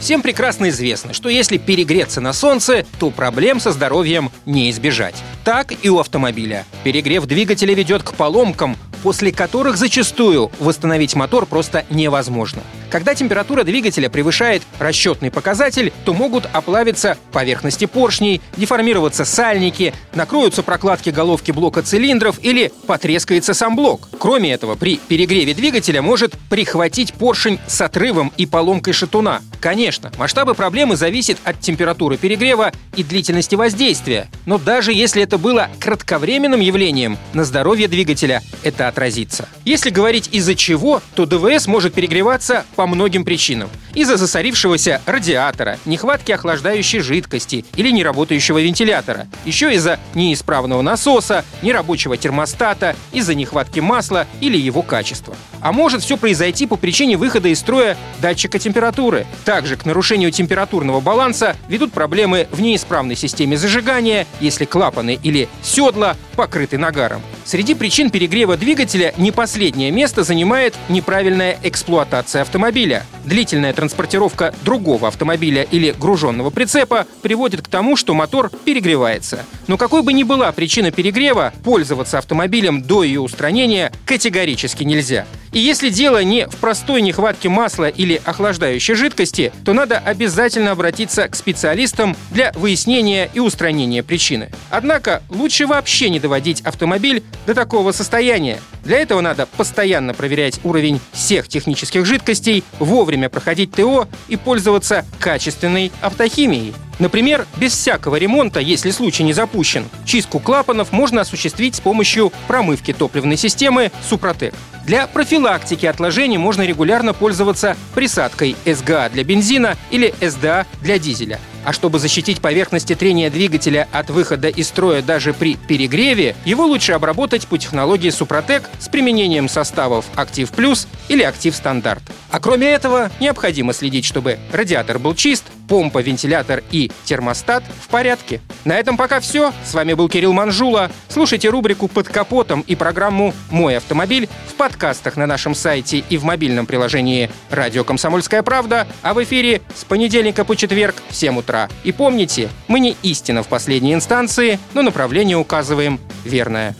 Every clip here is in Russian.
Всем прекрасно известно, что если перегреться на солнце, то проблем со здоровьем не избежать. Так и у автомобиля. Перегрев двигателя ведет к поломкам, после которых зачастую восстановить мотор просто невозможно. Когда температура двигателя превышает расчетный показатель, то могут оплавиться поверхности поршней, деформироваться сальники, накроются прокладки головки блока цилиндров или потрескается сам блок. Кроме этого, при перегреве двигателя может прихватить поршень с отрывом и поломкой шатуна. Конечно, масштабы проблемы зависят от температуры перегрева и длительности воздействия, но даже если это было кратковременным явлением, на здоровье двигателя это отразится. Если говорить из-за чего, то ДВС может перегреваться по многим причинам. Из-за засорившегося радиатора, нехватки охлаждающей жидкости или неработающего вентилятора. Еще из-за неисправного насоса, нерабочего термостата, из-за нехватки масла или его качества. А может все произойти по причине выхода из строя датчика температуры. Также к нарушению температурного баланса ведут проблемы в неисправной системе зажигания, если клапаны или седла покрыты нагаром. Среди причин перегрева двигателя не последнее место занимает неправильная эксплуатация автомобиля. Длительная транспортировка другого автомобиля или груженного прицепа приводит к тому, что мотор перегревается. Но какой бы ни была причина перегрева, пользоваться автомобилем до ее устранения категорически нельзя. И если дело не в простой нехватке масла или охлаждающей жидкости, то надо обязательно обратиться к специалистам для выяснения и устранения причины. Однако лучше вообще не доводить автомобиль до такого состояния. Для этого надо постоянно проверять уровень всех технических жидкостей, вовремя проходить ТО и пользоваться качественной автохимией. Например, без всякого ремонта, если случай не запущен, чистку клапанов можно осуществить с помощью промывки топливной системы «Супротек». Для профилактики отложений можно регулярно пользоваться присадкой СГА для бензина или СДА для дизеля. А чтобы защитить поверхности трения двигателя от выхода из строя даже при перегреве, его лучше обработать по технологии Супротек с применением составов Актив Плюс или Актив Стандарт. А кроме этого, необходимо следить, чтобы радиатор был чист, помпа, вентилятор и термостат в порядке. На этом пока все. С вами был Кирилл Манжула. Слушайте рубрику «Под капотом» и программу «Мой автомобиль» в подкастах на нашем сайте и в мобильном приложении «Радио Комсомольская правда», а в эфире с понедельника по четверг в 7 утра. И помните, мы не истина в последней инстанции, но направление указываем верное.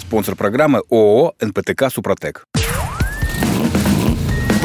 Спонсор программы ООО «НПТК Супротек».